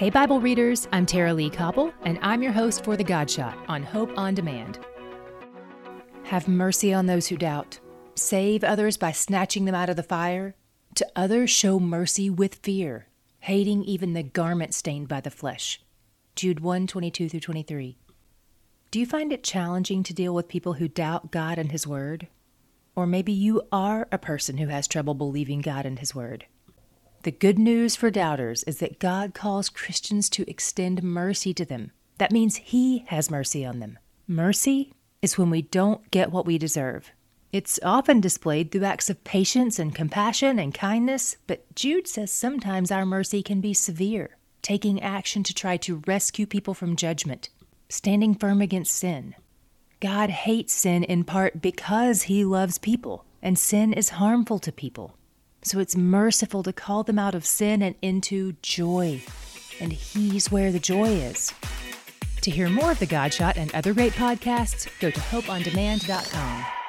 Hey, Bible readers, I'm Tara-Leigh Cobble, and I'm your host for The God Shot on Hope on Demand. Have mercy on those who doubt. Save others by snatching them out of the fire. To others, show mercy with fear, hating even the garment stained by the flesh. Jude 1 22 through 23. Do you find it challenging to deal with people who doubt God and His Word? Or maybe you are a person who has trouble believing God and His Word. The good news for doubters is that God calls Christians to extend mercy to them. That means He has mercy on them. Mercy is when we don't get what we deserve. It's often displayed through acts of patience and compassion and kindness, but Jude says sometimes our mercy can be severe, taking action to try to rescue people from judgment, standing firm against sin. God hates sin in part because He loves people, and sin is harmful to people. So it's merciful to call them out of sin and into joy. And He's where the joy is. To hear more of The Godshot and other great podcasts, go to hopeondemand.com.